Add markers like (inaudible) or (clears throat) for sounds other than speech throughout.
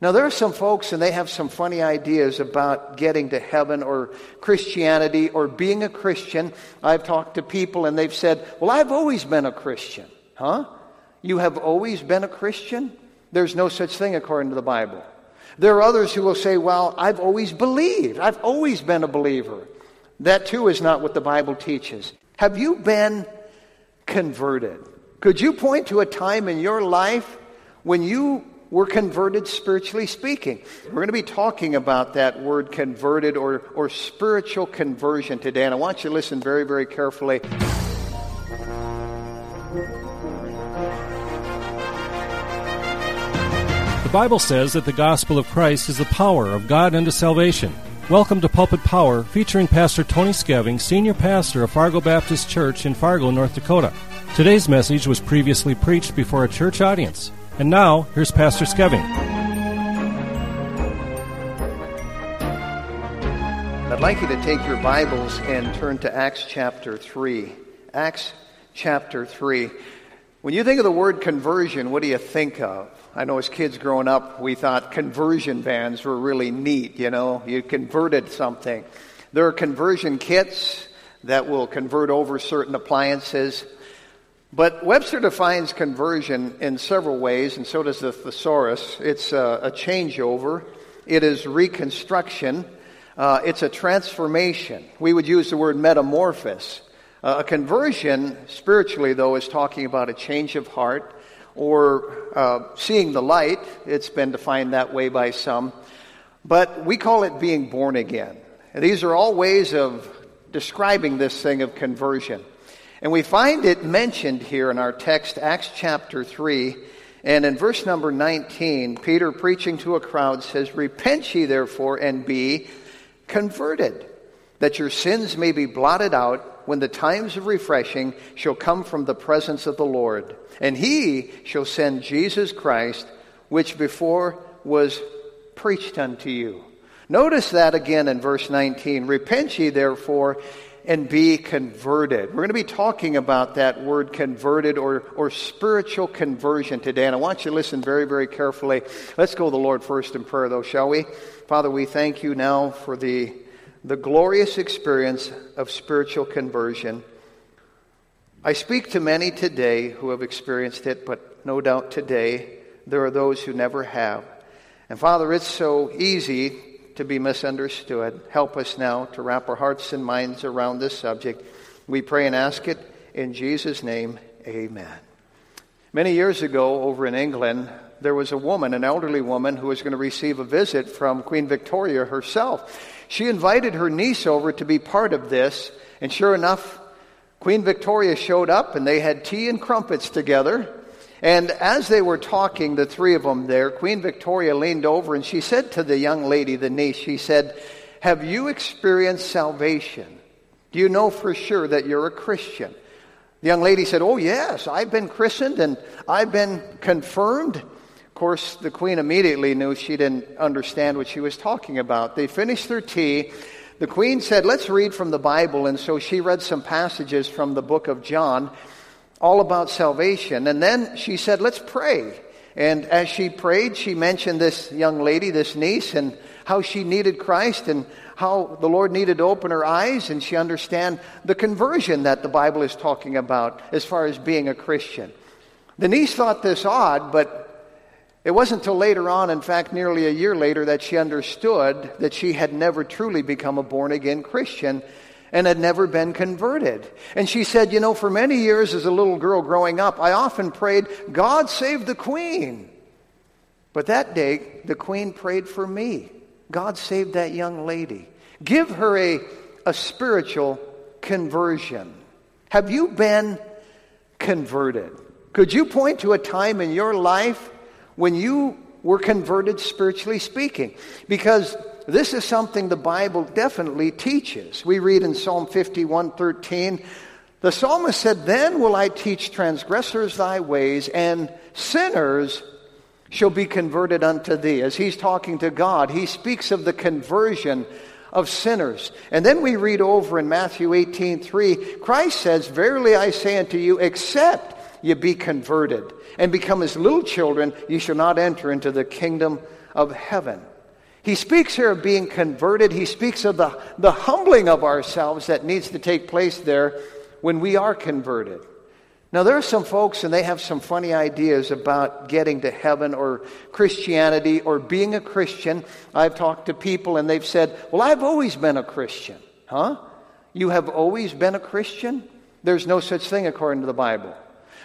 Now, there are some folks, and they have some funny ideas about getting to heaven or Christianity or being a Christian. I've talked to people, and they've said, Well, I've always been a Christian. Huh? You have always been a Christian? There's no such thing according to the Bible. There are others who will say, Well, I've always believed. I've always been a believer. That too is not what the Bible teaches. Have you been converted? Could you point to a time in your life when you were converted spiritually speaking. We're going to be talking about that word converted or, or spiritual conversion today, and I want you to listen very, very carefully. The Bible says that the gospel of Christ is the power of God unto salvation. Welcome to Pulpit Power, featuring Pastor Tony Skeving, Senior Pastor of Fargo Baptist Church in Fargo, North Dakota. Today's message was previously preached before a church audience. And now, here's Pastor Skeving. I'd like you to take your Bibles and turn to Acts chapter 3. Acts chapter 3. When you think of the word conversion, what do you think of? I know as kids growing up, we thought conversion vans were really neat, you know, you converted something. There are conversion kits that will convert over certain appliances. But Webster defines conversion in several ways, and so does the thesaurus. It's a, a changeover, it is reconstruction, uh, it's a transformation. We would use the word metamorphosis. Uh, a conversion, spiritually, though, is talking about a change of heart or uh, seeing the light. It's been defined that way by some. But we call it being born again. And these are all ways of describing this thing of conversion. And we find it mentioned here in our text, Acts chapter 3. And in verse number 19, Peter, preaching to a crowd, says, Repent ye therefore and be converted, that your sins may be blotted out when the times of refreshing shall come from the presence of the Lord. And he shall send Jesus Christ, which before was preached unto you. Notice that again in verse 19. Repent ye therefore and be converted. We're going to be talking about that word converted or, or spiritual conversion today. And I want you to listen very, very carefully. Let's go to the Lord first in prayer, though, shall we? Father, we thank you now for the, the glorious experience of spiritual conversion. I speak to many today who have experienced it, but no doubt today there are those who never have. And Father, it's so easy to be misunderstood. Help us now to wrap our hearts and minds around this subject. We pray and ask it in Jesus' name. Amen. Many years ago, over in England, there was a woman, an elderly woman, who was going to receive a visit from Queen Victoria herself. She invited her niece over to be part of this, and sure enough, Queen Victoria showed up and they had tea and crumpets together. And as they were talking, the three of them there, Queen Victoria leaned over and she said to the young lady, the niece, she said, Have you experienced salvation? Do you know for sure that you're a Christian? The young lady said, Oh, yes, I've been christened and I've been confirmed. Of course, the queen immediately knew she didn't understand what she was talking about. They finished their tea. The queen said, Let's read from the Bible. And so she read some passages from the book of John all about salvation. And then she said, Let's pray. And as she prayed, she mentioned this young lady, this niece, and how she needed Christ and how the Lord needed to open her eyes and she understand the conversion that the Bible is talking about as far as being a Christian. The niece thought this odd, but it wasn't until later on, in fact, nearly a year later, that she understood that she had never truly become a born again Christian and had never been converted. And she said, You know, for many years as a little girl growing up, I often prayed, God save the queen. But that day, the queen prayed for me. God saved that young lady. Give her a, a spiritual conversion. Have you been converted? Could you point to a time in your life when you were converted spiritually speaking? Because this is something the Bible definitely teaches. We read in Psalm 51:13, the psalmist said, "Then will I teach transgressors thy ways, and sinners shall be converted unto thee." As he's talking to God, he speaks of the conversion of sinners. And then we read over in Matthew 18:3, Christ says, "Verily I say unto you, except ye be converted and become as little children, ye shall not enter into the kingdom of heaven. He speaks here of being converted. He speaks of the, the humbling of ourselves that needs to take place there when we are converted. Now, there are some folks, and they have some funny ideas about getting to heaven or Christianity or being a Christian. I've talked to people, and they've said, Well, I've always been a Christian. Huh? You have always been a Christian? There's no such thing according to the Bible.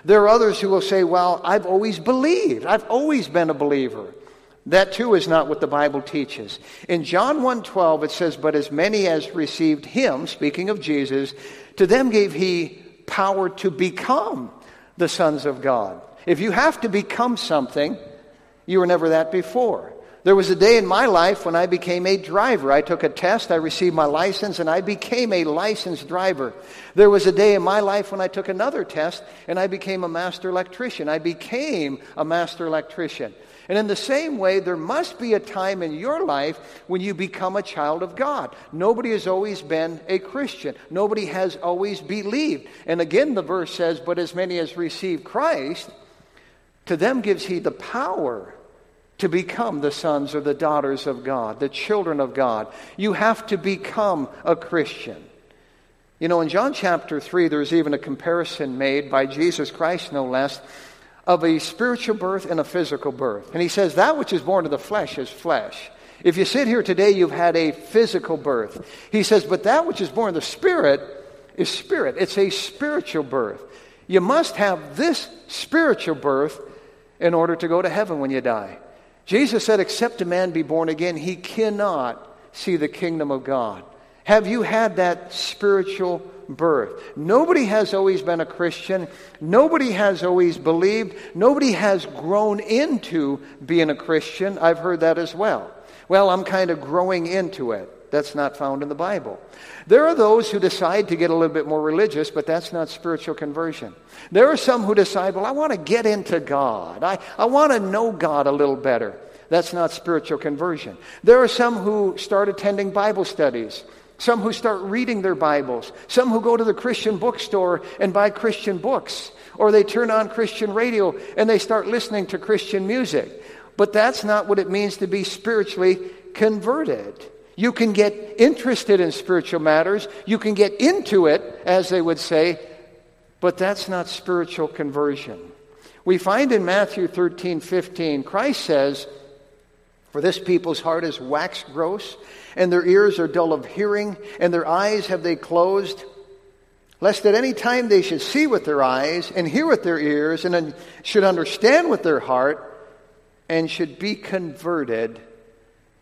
There are others who will say, Well, I've always believed. I've always been a believer. That too is not what the Bible teaches. In John 1:12 it says, "But as many as received him, speaking of Jesus, to them gave he power to become the sons of God." If you have to become something, you were never that before. There was a day in my life when I became a driver. I took a test, I received my license, and I became a licensed driver. There was a day in my life when I took another test and I became a master electrician. I became a master electrician. And in the same way, there must be a time in your life when you become a child of God. Nobody has always been a Christian, nobody has always believed. And again, the verse says, But as many as receive Christ, to them gives he the power to become the sons or the daughters of God, the children of God. You have to become a Christian. You know, in John chapter 3, there's even a comparison made by Jesus Christ, no less, of a spiritual birth and a physical birth. And he says, That which is born of the flesh is flesh. If you sit here today, you've had a physical birth. He says, But that which is born of the Spirit is spirit. It's a spiritual birth. You must have this spiritual birth in order to go to heaven when you die. Jesus said, Except a man be born again, he cannot see the kingdom of God. Have you had that spiritual birth. Nobody has always been a Christian. Nobody has always believed. Nobody has grown into being a Christian. I've heard that as well. Well, I'm kind of growing into it. That's not found in the Bible. There are those who decide to get a little bit more religious, but that's not spiritual conversion. There are some who decide, well, I want to get into God. I, I want to know God a little better. That's not spiritual conversion. There are some who start attending Bible studies some who start reading their Bibles, some who go to the Christian bookstore and buy Christian books, or they turn on Christian radio and they start listening to Christian music. But that's not what it means to be spiritually converted. You can get interested in spiritual matters, you can get into it, as they would say, but that's not spiritual conversion. We find in Matthew 13 15, Christ says, For this people's heart is waxed gross and their ears are dull of hearing, and their eyes have they closed, lest at any time they should see with their eyes, and hear with their ears, and should understand with their heart, and should be converted,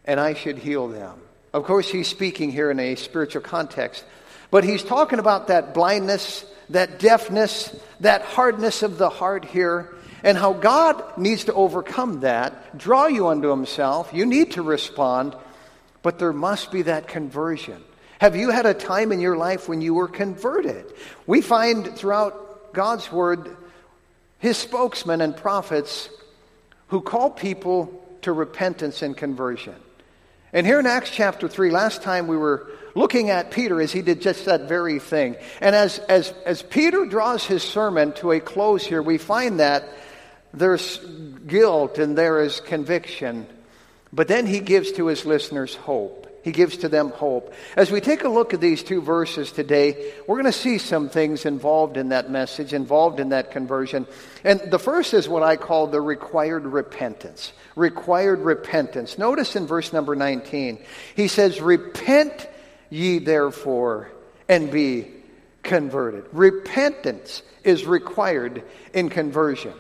and I should heal them. Of course, he's speaking here in a spiritual context, but he's talking about that blindness, that deafness, that hardness of the heart here and how God needs to overcome that, draw you unto Himself. You need to respond, but there must be that conversion. Have you had a time in your life when you were converted? We find throughout God's Word His spokesmen and prophets who call people to repentance and conversion. And here in Acts chapter 3, last time we were looking at Peter as he did just that very thing. And as, as, as Peter draws his sermon to a close here, we find that there's guilt and there is conviction but then he gives to his listeners hope. He gives to them hope. As we take a look at these two verses today, we're going to see some things involved in that message, involved in that conversion. And the first is what I call the required repentance. Required repentance. Notice in verse number 19, he says, Repent ye therefore and be converted. Repentance is required in conversion.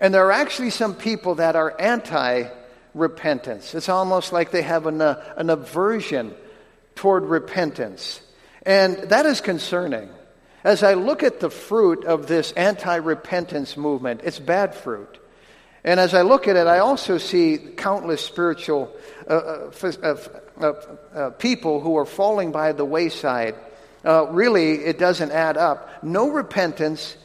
And there are actually some people that are anti repentance. It's almost like they have an, uh, an aversion toward repentance. And that is concerning. As I look at the fruit of this anti repentance movement, it's bad fruit. And as I look at it, I also see countless spiritual uh, uh, uh, uh people who are falling by the wayside. Uh, really, it doesn't add up. No repentance,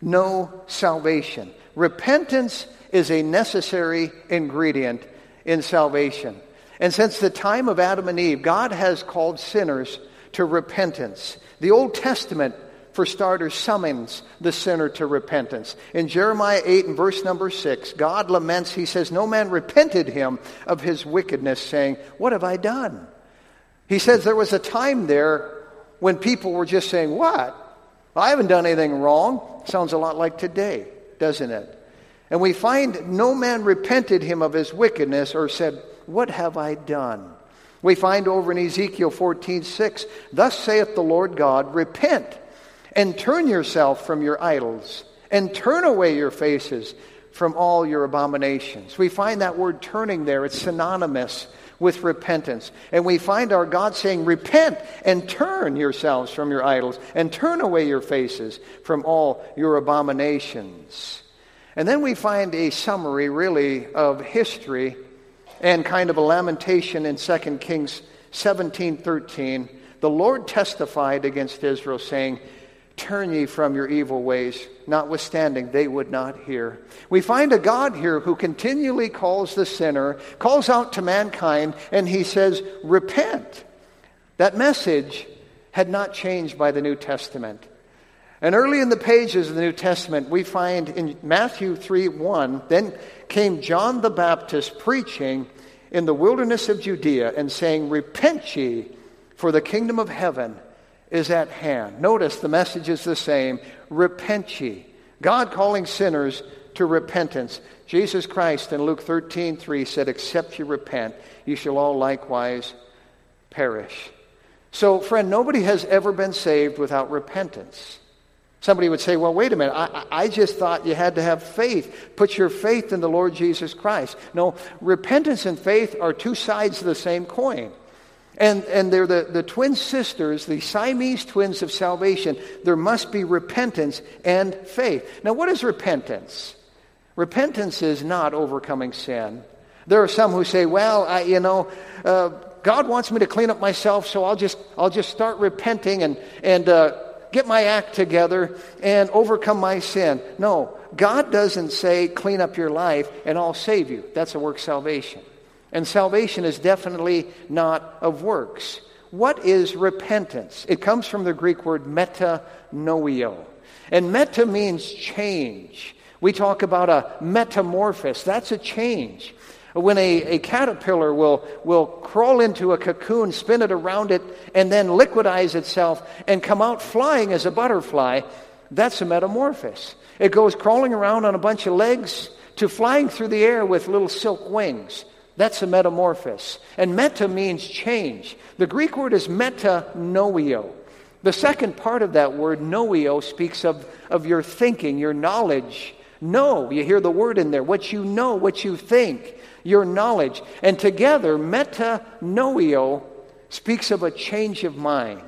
no salvation. Repentance is a necessary ingredient in salvation. And since the time of Adam and Eve, God has called sinners to repentance. The Old Testament for starters, summons the sinner to repentance. In Jeremiah 8 and verse number 6, God laments, he says, No man repented him of his wickedness, saying, What have I done? He says there was a time there when people were just saying, What? I haven't done anything wrong. Sounds a lot like today, doesn't it? And we find no man repented him of his wickedness or said, What have I done? We find over in Ezekiel 14 6, Thus saith the Lord God, Repent and turn yourself from your idols, and turn away your faces from all your abominations. We find that word turning there, it's synonymous with repentance. And we find our God saying, Repent and turn yourselves from your idols, and turn away your faces from all your abominations. And then we find a summary, really, of history and kind of a lamentation in 2 Kings 17 13. The Lord testified against Israel, saying, Turn ye from your evil ways. Notwithstanding, they would not hear. We find a God here who continually calls the sinner, calls out to mankind, and he says, Repent. That message had not changed by the New Testament. And early in the pages of the New Testament, we find in Matthew 3 1, then came John the Baptist preaching in the wilderness of Judea and saying, Repent ye, for the kingdom of heaven is at hand. Notice the message is the same repent ye. God calling sinners to repentance. Jesus Christ in Luke 13 3 said, Except you repent, you shall all likewise perish. So, friend, nobody has ever been saved without repentance. Somebody would say, well, wait a minute. I, I, just thought you had to have faith. Put your faith in the Lord Jesus Christ. No, repentance and faith are two sides of the same coin. And, and they're the, the twin sisters, the Siamese twins of salvation. There must be repentance and faith. Now, what is repentance? Repentance is not overcoming sin. There are some who say, well, I, you know, uh, God wants me to clean up myself, so I'll just, I'll just start repenting and, and uh, get my act together and overcome my sin. No, God doesn't say, clean up your life and I'll save you. That's a work salvation. And salvation is definitely not of works. What is repentance? It comes from the Greek word metanoeo. And meta means change. We talk about a metamorphosis. That's a change. When a, a caterpillar will, will crawl into a cocoon, spin it around it, and then liquidize itself and come out flying as a butterfly, that's a metamorphosis. It goes crawling around on a bunch of legs to flying through the air with little silk wings. That's a metamorphosis. And meta means change. The Greek word is metanoeo. The second part of that word, noeo, speaks of, of your thinking, your knowledge. Know, you hear the word in there, what you know, what you think, your knowledge. And together, metanoeo speaks of a change of mind.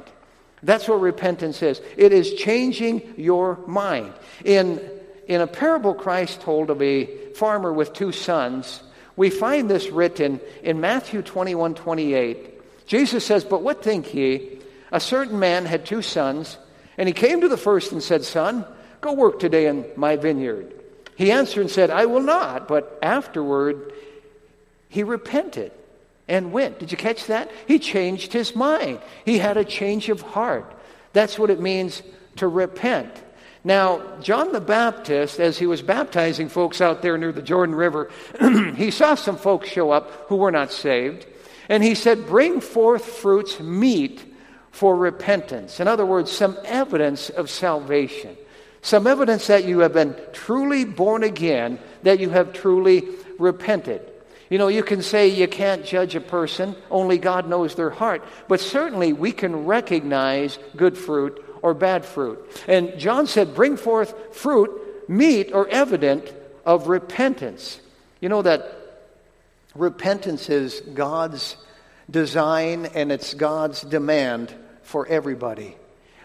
That's what repentance is. It is changing your mind. In, in a parable Christ told of a farmer with two sons, we find this written in Matthew 21 28. Jesus says, But what think ye? A certain man had two sons, and he came to the first and said, Son, go work today in my vineyard. He answered and said, I will not. But afterward, he repented and went. Did you catch that? He changed his mind. He had a change of heart. That's what it means to repent. Now, John the Baptist, as he was baptizing folks out there near the Jordan River, (clears throat) he saw some folks show up who were not saved. And he said, Bring forth fruits meet for repentance. In other words, some evidence of salvation. Some evidence that you have been truly born again, that you have truly repented. You know, you can say you can't judge a person, only God knows their heart. But certainly we can recognize good fruit or bad fruit. And John said, Bring forth fruit, meet or evident of repentance. You know that repentance is God's design and it's God's demand for everybody.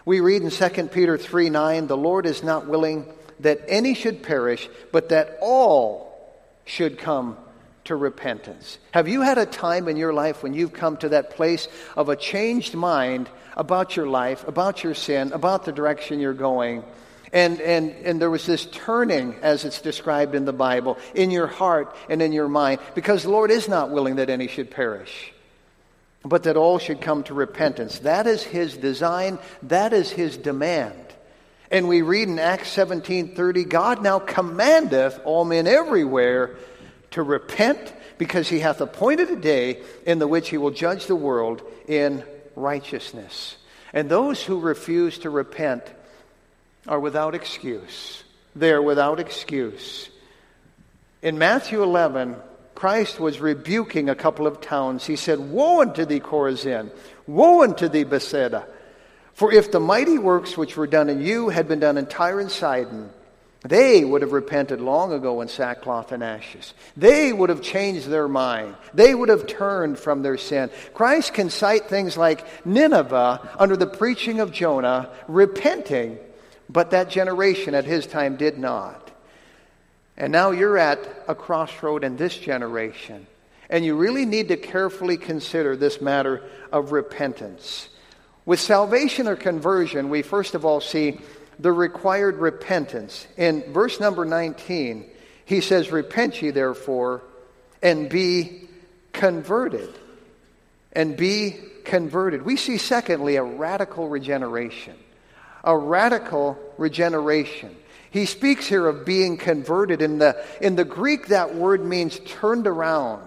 We read in 2 Peter 3 9, the Lord is not willing that any should perish, but that all should come to repentance. Have you had a time in your life when you've come to that place of a changed mind about your life, about your sin, about the direction you're going? And, and, and there was this turning, as it's described in the Bible, in your heart and in your mind, because the Lord is not willing that any should perish, but that all should come to repentance. That is His design, that is His demand. And we read in Acts 17:30, God now commandeth all men everywhere to repent because he hath appointed a day in the which he will judge the world in righteousness. And those who refuse to repent are without excuse. They are without excuse. In Matthew 11, Christ was rebuking a couple of towns. He said, Woe unto thee, Chorazin! Woe unto thee, Bethsaida! For if the mighty works which were done in you had been done in Tyre and Sidon, they would have repented long ago in sackcloth and ashes. They would have changed their mind. They would have turned from their sin. Christ can cite things like Nineveh under the preaching of Jonah, repenting, but that generation at his time did not. And now you're at a crossroad in this generation. And you really need to carefully consider this matter of repentance. With salvation or conversion, we first of all see the required repentance. In verse number 19, he says, Repent ye therefore and be converted. And be converted. We see, secondly, a radical regeneration. A radical regeneration. He speaks here of being converted. In the, in the Greek, that word means turned around.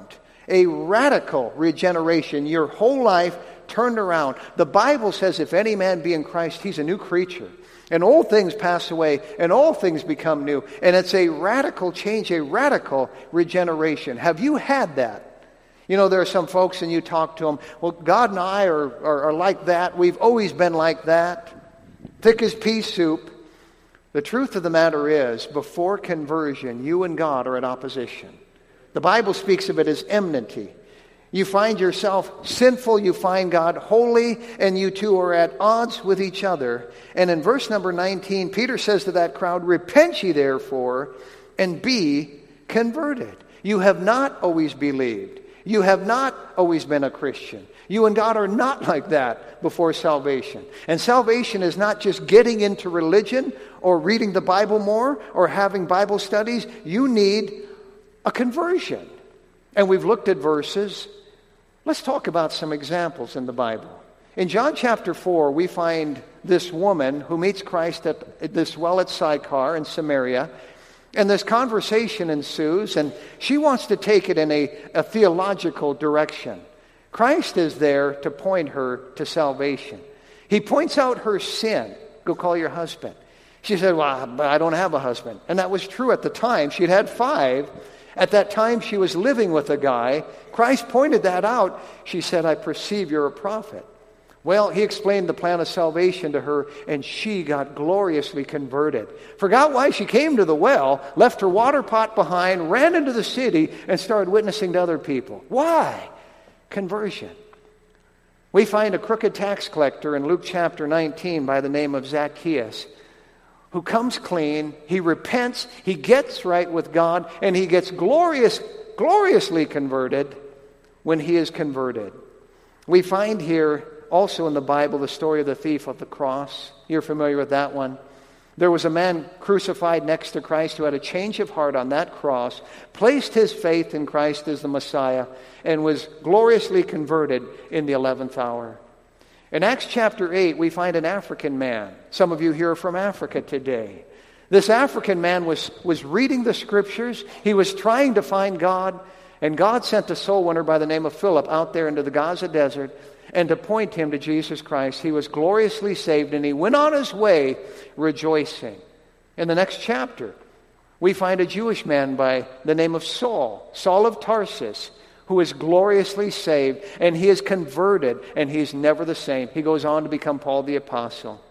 A radical regeneration. Your whole life turned around. The Bible says, if any man be in Christ, he's a new creature. And old things pass away, and all things become new. And it's a radical change, a radical regeneration. Have you had that? You know, there are some folks, and you talk to them, well, God and I are, are, are like that. We've always been like that. Thick as pea soup. The truth of the matter is, before conversion, you and God are at opposition. The Bible speaks of it as enmity. You find yourself sinful, you find God holy, and you two are at odds with each other. And in verse number 19, Peter says to that crowd, Repent ye therefore and be converted. You have not always believed. You have not always been a Christian. You and God are not like that before salvation. And salvation is not just getting into religion or reading the Bible more or having Bible studies. You need a conversion. And we've looked at verses. Let's talk about some examples in the Bible. In John chapter 4, we find this woman who meets Christ at this well at Sychar in Samaria. And this conversation ensues, and she wants to take it in a, a theological direction. Christ is there to point her to salvation. He points out her sin. Go call your husband. She said, Well, I don't have a husband. And that was true at the time. She'd had five. At that time, she was living with a guy. Christ pointed that out. She said, I perceive you're a prophet. Well, he explained the plan of salvation to her, and she got gloriously converted. Forgot why she came to the well, left her water pot behind, ran into the city, and started witnessing to other people. Why? conversion. We find a crooked tax collector in Luke chapter 19 by the name of Zacchaeus who comes clean, he repents, he gets right with God, and he gets glorious, gloriously converted when he is converted. We find here also in the Bible the story of the thief of the cross. You're familiar with that one. There was a man crucified next to Christ who had a change of heart on that cross, placed his faith in Christ as the Messiah, and was gloriously converted in the 11th hour. In Acts chapter 8, we find an African man. Some of you here are from Africa today. This African man was, was reading the scriptures, he was trying to find God, and God sent a soul winner by the name of Philip out there into the Gaza desert and to point him to Jesus Christ. He was gloriously saved and he went on his way rejoicing. In the next chapter, we find a Jewish man by the name of Saul, Saul of Tarsus, who is gloriously saved and he is converted and he's never the same. He goes on to become Paul the Apostle.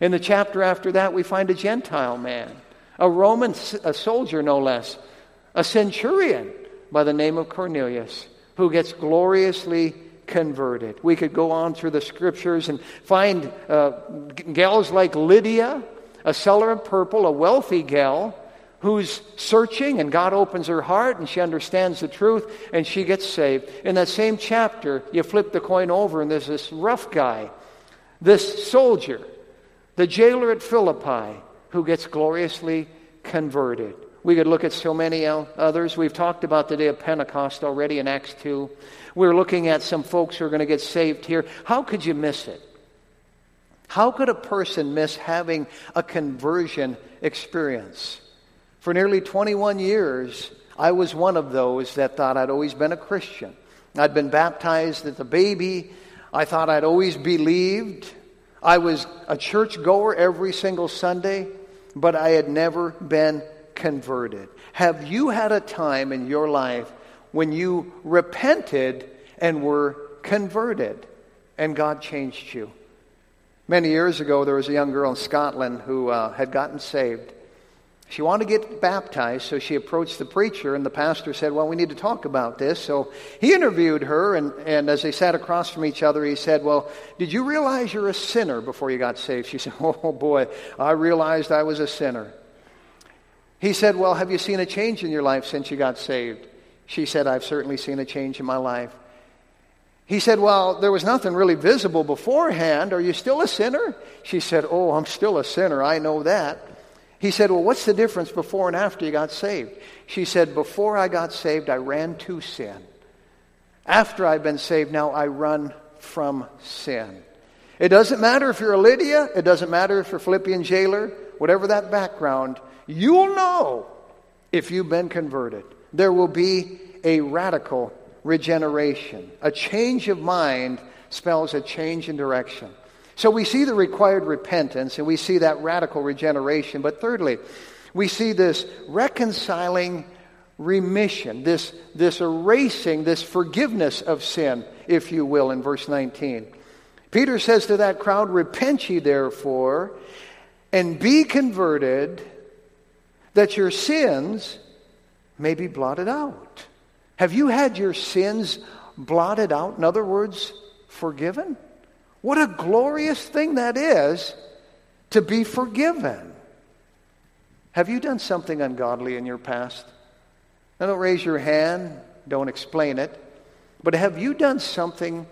In the chapter after that, we find a Gentile man, a Roman a soldier no less, a centurion by the name of Cornelius, who gets gloriously converted. We could go on through the scriptures and find uh, gals like Lydia, a seller of purple, a wealthy gal who's searching and God opens her heart and she understands the truth and she gets saved. In that same chapter, you flip the coin over and there's this rough guy, this soldier, the jailer at Philippi, who gets gloriously converted. We could look at so many others. We've talked about the day of Pentecost already in Acts 2. We're looking at some folks who are going to get saved here. How could you miss it? How could a person miss having a conversion experience? For nearly 21 years, I was one of those that thought I'd always been a Christian. I'd been baptized as a baby. I thought I'd always believed. I was a church goer every single Sunday, but I had never been converted. Have you had a time in your life when you repented and were converted and God changed you? Many years ago, there was a young girl in Scotland who uh, had gotten saved. She wanted to get baptized, so she approached the preacher, and the pastor said, Well, we need to talk about this. So he interviewed her, and, and as they sat across from each other, he said, Well, did you realize you're a sinner before you got saved? She said, (laughs) Oh, boy, I realized I was a sinner. He said, Well, have you seen a change in your life since you got saved? She said, I've certainly seen a change in my life. He said, Well, there was nothing really visible beforehand. Are you still a sinner? She said, Oh, I'm still a sinner. I know that. He said, Well, what's the difference before and after you got saved? She said, Before I got saved, I ran to sin. After I've been saved, now I run from sin. It doesn't matter if you're a Lydia, it doesn't matter if you're a Philippian jailer, whatever that background, you'll know if you've been converted. There will be a radical regeneration. A change of mind spells a change in direction. So we see the required repentance and we see that radical regeneration. But thirdly, we see this reconciling remission, this, this erasing, this forgiveness of sin, if you will, in verse 19. Peter says to that crowd, Repent ye therefore, and be converted, that your sins may be blotted out. Have you had your sins blotted out? In other words, forgiven? What a glorious thing that is to be forgiven. Have you done something ungodly in your past? Now, don't raise your hand, don't explain it, but have you done something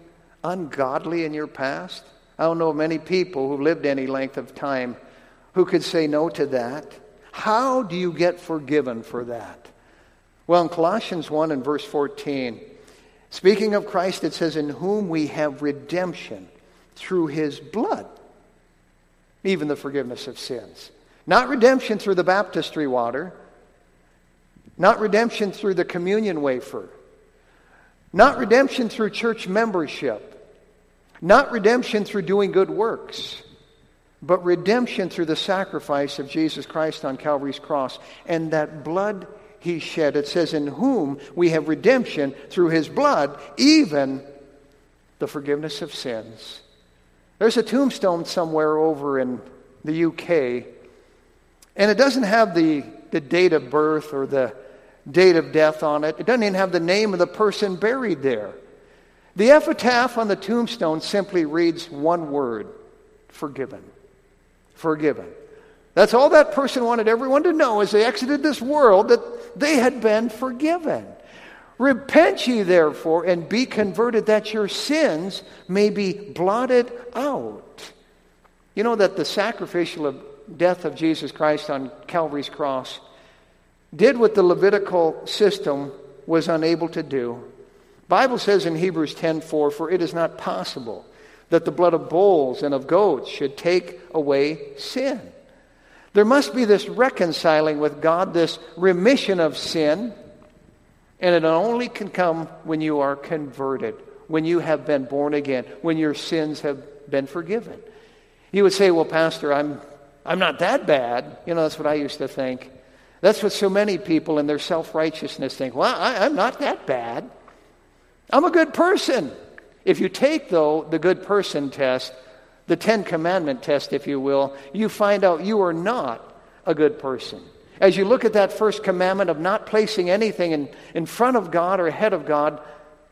ungodly in your past? I don't know many people who lived any length of time who could say no to that. How do you get forgiven for that? Well, in Colossians 1 and verse 14, speaking of Christ, it says, In whom we have redemption through his blood, even the forgiveness of sins. Not redemption through the baptistry water, not redemption through the communion wafer, not redemption through church membership, not redemption through doing good works, but redemption through the sacrifice of Jesus Christ on Calvary's cross and that blood he shed. It says, In whom we have redemption through his blood, even the forgiveness of sins. There's a tombstone somewhere over in the UK, and it doesn't have the, the date of birth or the date of death on it. It doesn't even have the name of the person buried there. The epitaph on the tombstone simply reads one word forgiven. Forgiven. That's all that person wanted everyone to know as they exited this world that they had been forgiven. Repent ye therefore and be converted that your sins may be blotted out. You know that the sacrificial death of Jesus Christ on Calvary's cross did what the Levitical system was unable to do. Bible says in Hebrews 10:4 for it is not possible that the blood of bulls and of goats should take away sin. There must be this reconciling with God, this remission of sin and it only can come when you are converted, when you have been born again, when your sins have been forgiven. You would say, Well, Pastor, I'm, I'm not that bad. You know, that's what I used to think. That's what so many people in their self righteousness think. Well, I, I'm not that bad. I'm a good person. If you take, though, the good person test, the Ten Commandment test, if you will, you find out you are not a good person. As you look at that first commandment of not placing anything in, in front of God or ahead of God,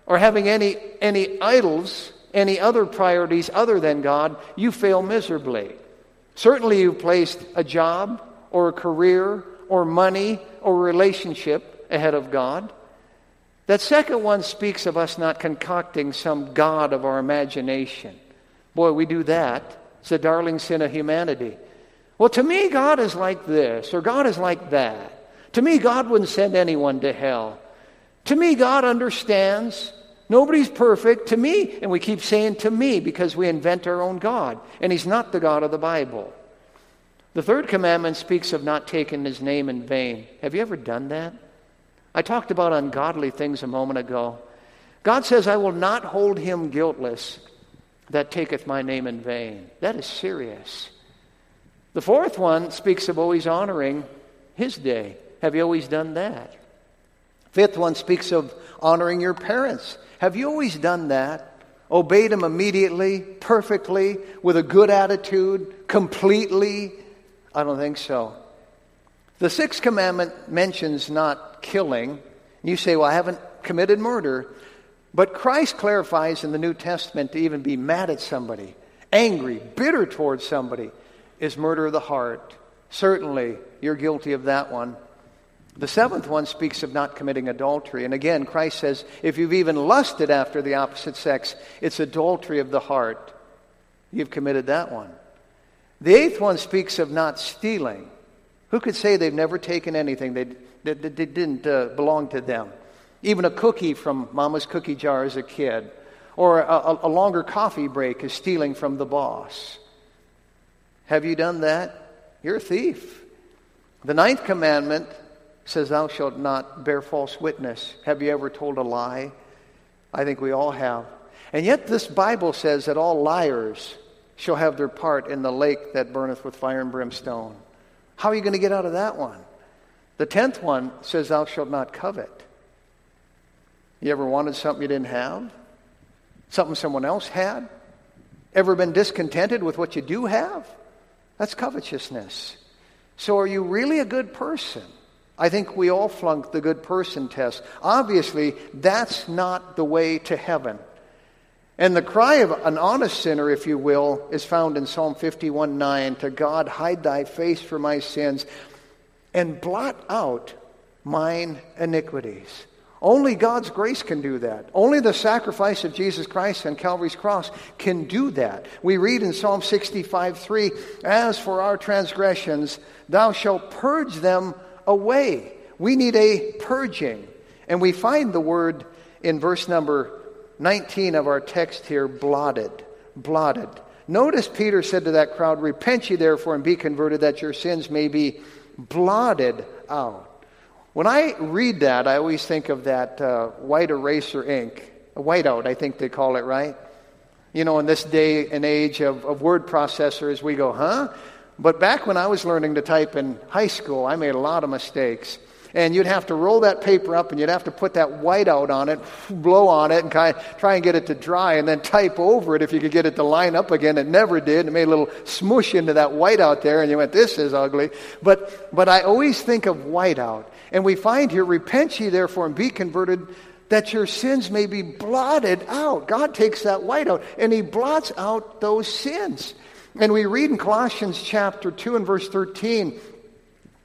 or having any, any idols, any other priorities other than God, you fail miserably. Certainly, you've placed a job or a career or money or relationship ahead of God. That second one speaks of us not concocting some God of our imagination. Boy, we do that. It's a darling sin of humanity. Well, to me, God is like this, or God is like that. To me, God wouldn't send anyone to hell. To me, God understands Nobody's perfect to me. And we keep saying to me because we invent our own God. And He's not the God of the Bible. The third commandment speaks of not taking His name in vain. Have you ever done that? I talked about ungodly things a moment ago. God says, I will not hold him guiltless that taketh my name in vain. That is serious. The fourth one speaks of always honoring his day. Have you always done that? Fifth one speaks of honoring your parents. Have you always done that? Obeyed them immediately, perfectly, with a good attitude, completely? I don't think so. The sixth commandment mentions not killing. You say, Well, I haven't committed murder. But Christ clarifies in the New Testament to even be mad at somebody, angry, bitter towards somebody, is murder of the heart. Certainly, you're guilty of that one. The seventh one speaks of not committing adultery. And again, Christ says, if you've even lusted after the opposite sex, it's adultery of the heart. You've committed that one. The eighth one speaks of not stealing. Who could say they've never taken anything that, that, didn't uh, belong to them? Even a cookie from mama's cookie jar as a kid, or a, a longer coffee break is stealing from the boss. Have you done that? You're a thief. The ninth commandment says, Thou shalt not bear false witness. Have you ever told a lie? I think we all have. And yet, this Bible says that all liars shall have their part in the lake that burneth with fire and brimstone. How are you going to get out of that one? The tenth one says, Thou shalt not covet. You ever wanted something you didn't have? Something someone else had? Ever been discontented with what you do have? That's covetousness. So, are you really a good person? I think we all flunk the good person test. Obviously, that's not the way to heaven. And the cry of an honest sinner, if you will, is found in Psalm 51 9 To God, hide thy face from my sins and blot out mine iniquities. Only God's grace can do that. Only the sacrifice of Jesus Christ on Calvary's cross can do that. We read in Psalm 65 3 As for our transgressions, thou shalt purge them away. We need a purging. And we find the word in verse number 19 of our text here blotted. Blotted. Notice Peter said to that crowd, Repent ye therefore and be converted, that your sins may be blotted out. When I read that, I always think of that uh, white eraser ink, a whiteout, I think they call it, right? You know, in this day and age of, of word processors, we go, huh? But back when I was learning to type in high school, I made a lot of mistakes and you'd have to roll that paper up and you'd have to put that whiteout on it, blow on it, and kind of try and get it to dry, and then type over it if you could get it to line up again. It never did. It made a little smush into that whiteout there, and you went, "This is ugly." But but I always think of white out, and we find here, "Repent ye therefore and be converted." That your sins may be blotted out. God takes that white out and He blots out those sins. And we read in Colossians chapter 2 and verse 13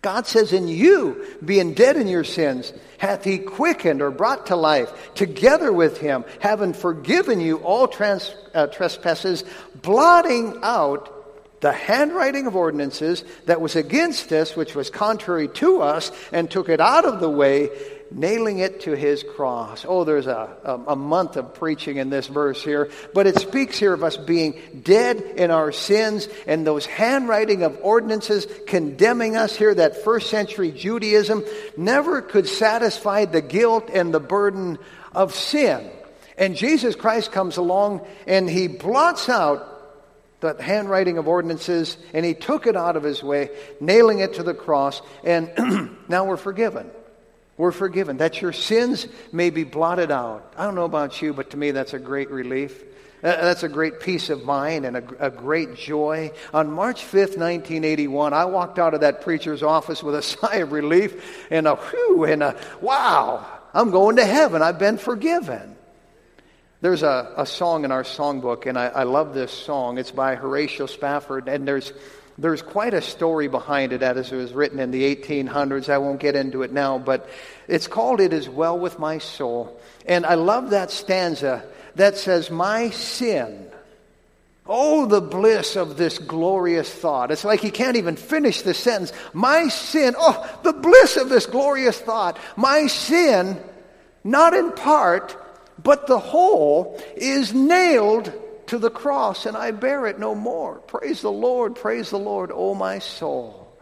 God says, In you, being dead in your sins, hath he quickened or brought to life, together with him, having forgiven you all trans, uh, trespasses, blotting out the handwriting of ordinances that was against us, which was contrary to us, and took it out of the way, nailing it to his cross. Oh, there's a, a, a, month of preaching in this verse here, but it speaks here of us being dead in our sins and those handwriting of ordinances condemning us here. That first century Judaism never could satisfy the guilt and the burden of sin. And Jesus Christ comes along and he blots out the handwriting of ordinances and he took it out of his way, nailing it to the cross, and (clears throat) now we're forgiven. We're forgiven. That your sins may be blotted out. I don't know about you, but to me that's a great relief. That's a great peace of mind and a, a, great joy. On March 5th, 1981, I walked out of that preacher's office with a (laughs) sigh of relief and a whew and a wow, I'm going to heaven. I've been forgiven. There's a, a song in our songbook, and I, I love this song. It's by Horatio Spafford, and there's there's quite a story behind it as it was written in the 1800s. I won't get into it now, but it's called It Is Well With My Soul. And I love that stanza that says, My sin. Oh, the bliss of this glorious thought. It's like he can't even finish the sentence. My sin. Oh, the bliss of this glorious thought. My sin, not in part, but the whole is nailed to the cross, and I bear it no more. Praise the Lord, praise the Lord, O my soul.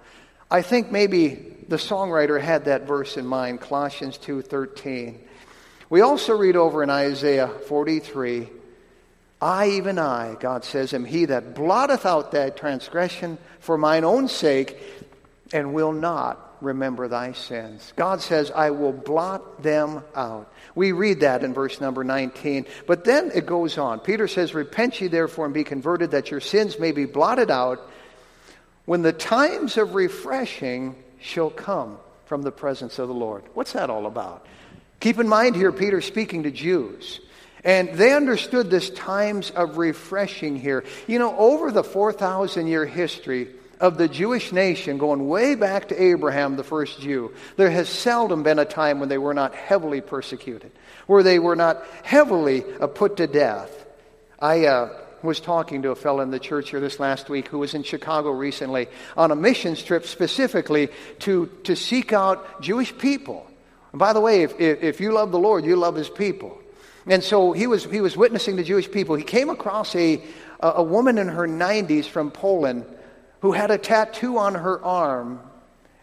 I think maybe the songwriter had that verse in mind, Colossians 2:13. We also read over in Isaiah 43, I, even I, God says, am he that blotteth out that transgression for mine own sake, and will not remember thy sins. God says, I will blot them out. We read that in verse number 19. But then it goes on. Peter says, Repent ye therefore and be converted, that your sins may be blotted out, when the times of refreshing shall come from the presence of the Lord. What's that all about? Keep in mind here, Peter speaking to Jews. And they understood this times of refreshing here. You know, over the 4,000 year history of the Jewish nation, going way back to Abraham, the first Jew, there has seldom been a time when they were not heavily persecuted, where they were not heavily uh, put to death. I uh, was talking to a fellow in the church here this last week who was in Chicago recently on a missions trip specifically to, to seek out Jewish people. And by the way, if, if, you love the Lord, you love his people. And so he was, he was witnessing the Jewish people. He came across a, a woman in her 90s from Poland who had a tattoo on her arm,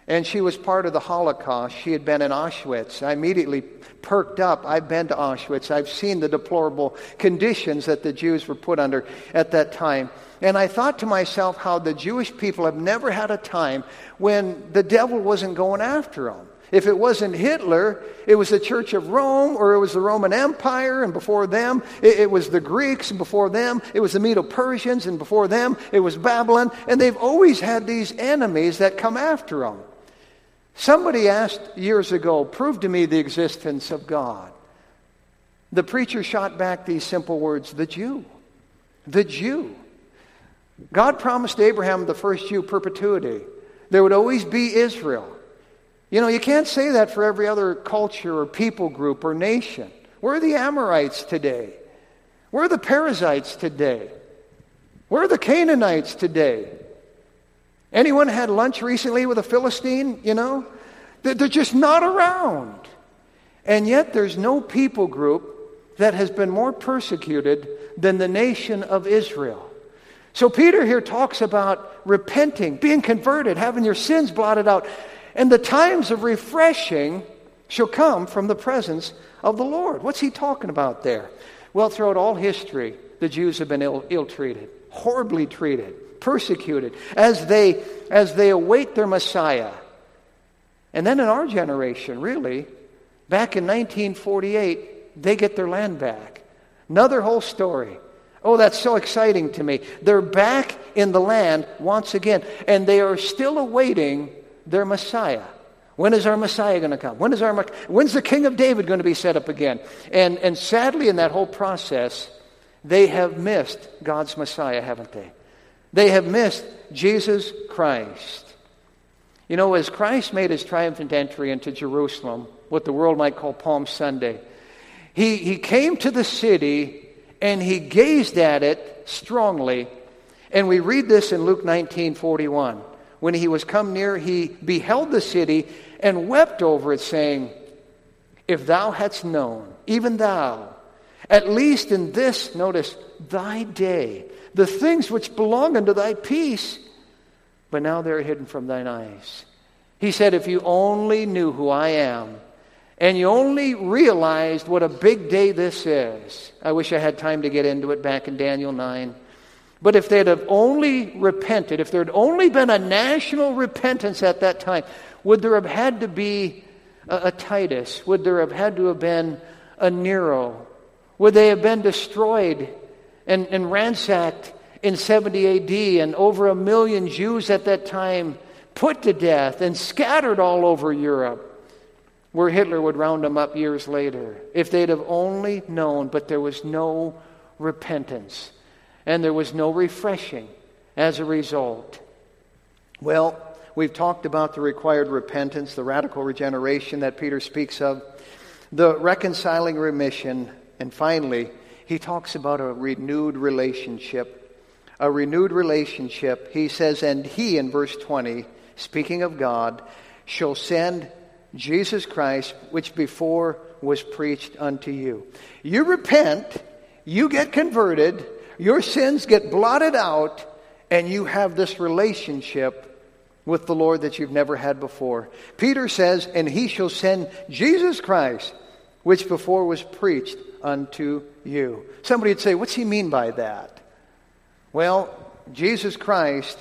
and she was part of the Holocaust. She had been in Auschwitz. I immediately perked up. I've been to Auschwitz. I've seen the deplorable conditions that the Jews were put under at that time. And I thought to myself how the Jewish people have never had a time when the devil wasn't going after them. If it wasn't Hitler, it was the Church of Rome or it was the Roman Empire, and before them, it, it was the Greeks, and before them, it was the Medo Persians, and before them, it was Babylon. And they've always had these enemies that come after them. Somebody asked years ago, prove to me the existence of God. The preacher shot back these simple words the Jew. The Jew. God promised Abraham, the first Jew, perpetuity. There would always be Israel. You know, you can't say that for every other culture or people group or nation. Where are the Amorites today? Where are the Perizzites today? Where are the Canaanites today? Anyone had lunch recently with a Philistine? You know? They're just not around. And yet, there's no people group that has been more persecuted than the nation of Israel. So, Peter here talks about repenting, being converted, having your sins blotted out. And the times of refreshing shall come from the presence of the Lord. What's he talking about there? Well, throughout all history, the Jews have been ill treated, horribly treated, persecuted as they, as they await their Messiah. And then in our generation, really, back in 1948, they get their land back. Another whole story. Oh, that's so exciting to me. They're back in the land once again, and they are still awaiting their Messiah. When is our Messiah going to come? When is our, when's the King of David going to be set up again? And, and sadly, in that whole process, they have missed God's Messiah, haven't they? They have missed Jesus Christ. You know, as Christ made his triumphant entry into Jerusalem, what the world might call Palm Sunday, he, he came to the city and he gazed at it strongly. And we read this in Luke 19 41 when he was come near, he beheld the city and wept over it, saying, If thou hadst known, even thou, at least in this, notice, thy day, the things which belong unto thy peace, but now they're hidden from thine eyes. He said, If you only knew who I am, and you only realized what a big day this is. I wish I had time to get into it back in Daniel 9. But if they'd have only repented, if there had only been a national repentance at that time, would there have had to be a, a Titus? Would there have had to have been a Nero? Would they have been destroyed and, and ransacked in 70 AD and over a million Jews at that time put to death and scattered all over Europe? Where Hitler would round them up years later. If they'd have only known, but there was no repentance and there was no refreshing as a result. Well, we've talked about the required repentance, the radical regeneration that Peter speaks of, the reconciling remission, and finally, he talks about a renewed relationship. A renewed relationship. He says, and he, in verse 20, speaking of God, shall send Jesus Christ, which before was preached unto you. You repent, you get converted, your sins get blotted out, and you have this relationship with the Lord that you've never had before. Peter says, And he shall send Jesus Christ, which before was preached unto you. Somebody would say, What's he mean by that? Well, Jesus Christ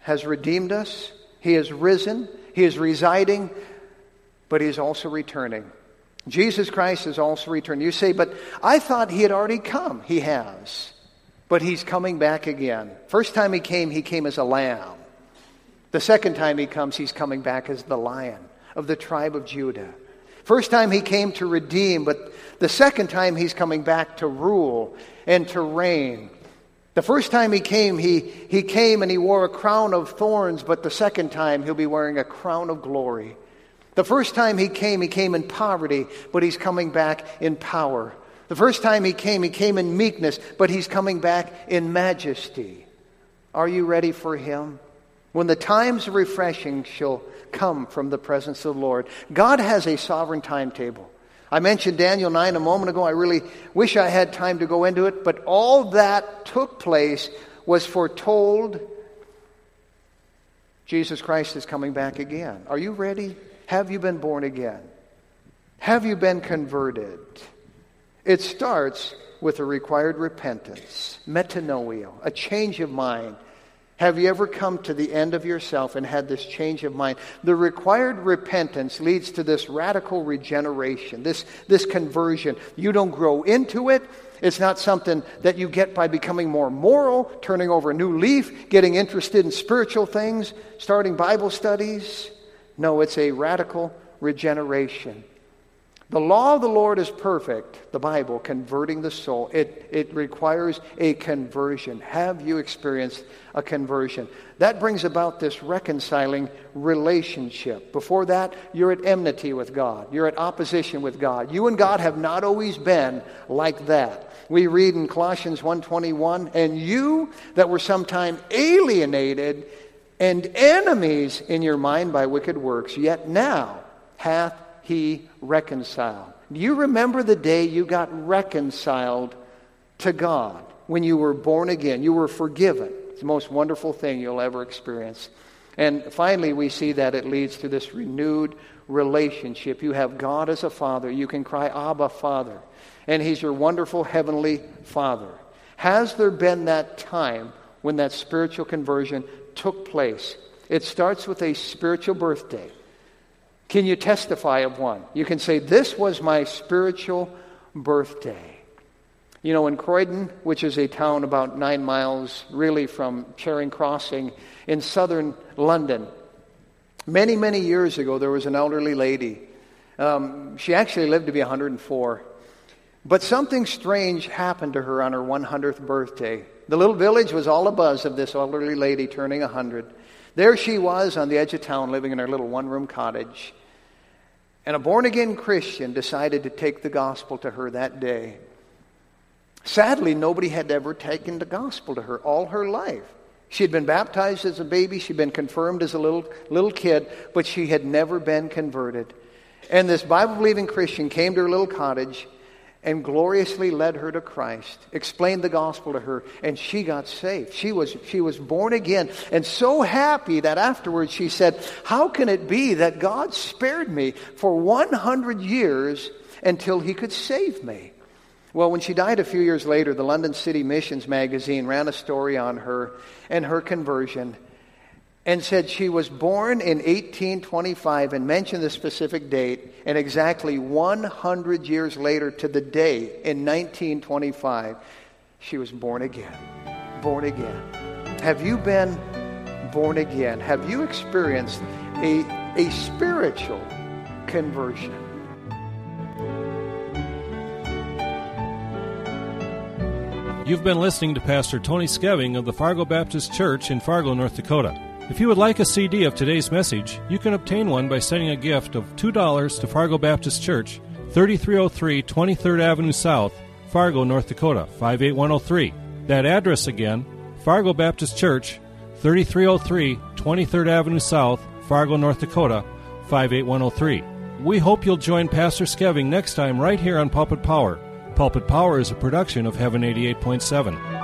has redeemed us, he has risen, he is residing, but he is also returning. Jesus Christ has also returned. You say, But I thought he had already come. He has. But he's coming back again. First time he came, he came as a lamb. The second time he comes, he's coming back as the lion of the tribe of Judah. First time he came to redeem, but the second time he's coming back to rule and to reign. The first time he came, he, he came and he wore a crown of thorns, but the second time he'll be wearing a crown of glory. The first time he came, he came in poverty, but he's coming back in power. The first time he came, he came in meekness, but he's coming back in majesty. Are you ready for him? When the times of refreshing shall come from the presence of the Lord. God has a sovereign timetable. I mentioned Daniel 9 a moment ago. I really wish I had time to go into it, but all that took place was foretold. Jesus Christ is coming back again. Are you ready? Have you been born again? Have you been converted? It starts with a required repentance, metanoia, a change of mind, have you ever come to the end of yourself and had this change of mind? The required repentance leads to this radical regeneration, this, this conversion. You don't grow into it. It's not something that you get by becoming more moral, turning over a new leaf, getting interested in spiritual things, starting Bible studies. No, it's a radical regeneration. The law of the Lord is perfect, the Bible, converting the soul. It, it requires a conversion. Have you experienced a conversion? That brings about this reconciling relationship. Before that, you're at enmity with God, you're at opposition with God. You and God have not always been like that. We read in Colossians 1:21, and you that were sometime alienated and enemies in your mind by wicked works, yet now hath he reconciled. Do you remember the day you got reconciled to God when you were born again? You were forgiven. It's the most wonderful thing you'll ever experience. And finally, we see that it leads to this renewed relationship. You have God as a father. You can cry, Abba, Father. And He's your wonderful heavenly Father. Has there been that time when that spiritual conversion took place? It starts with a spiritual birthday. Can you testify of one? You can say, This was my spiritual birthday. You know, in Croydon, which is a town about nine miles really from Charing Crossing in southern London, many, many years ago, there was an elderly lady. Um, she actually lived to be 104. But something strange happened to her on her 100th birthday. The little village was all abuzz of this elderly lady turning a 100. There she was on the edge of town living in her little one room cottage. And a born again Christian decided to take the gospel to her that day. Sadly, nobody had ever taken the gospel to her all her life. She had been baptized as a baby, she'd been confirmed as a little, little kid, but she had never been converted. And this Bible believing Christian came to her little cottage and gloriously led her to Christ, explained the gospel to her, and she got saved. She was, she was born again, and so happy that afterwards she said, How can it be that God spared me for 100 years until he could save me? Well, when she died a few years later, the London City Missions magazine ran a story on her and her conversion and said she was born in 1825 and mentioned the specific date, and exactly 100 years later to the day in 1925, she was born again. Born again. Have you been born again? Have you experienced a, a spiritual conversion? You've been listening to Pastor Tony Skeving of the Fargo Baptist Church in Fargo, North Dakota. If you would like a CD of today's message, you can obtain one by sending a gift of $2 to Fargo Baptist Church, 3303 23rd Avenue South, Fargo, North Dakota, 58103. That address again, Fargo Baptist Church, 3303 23rd Avenue South, Fargo, North Dakota, 58103. We hope you'll join Pastor Skeving next time right here on Pulpit Power. Pulpit Power is a production of Heaven 88.7.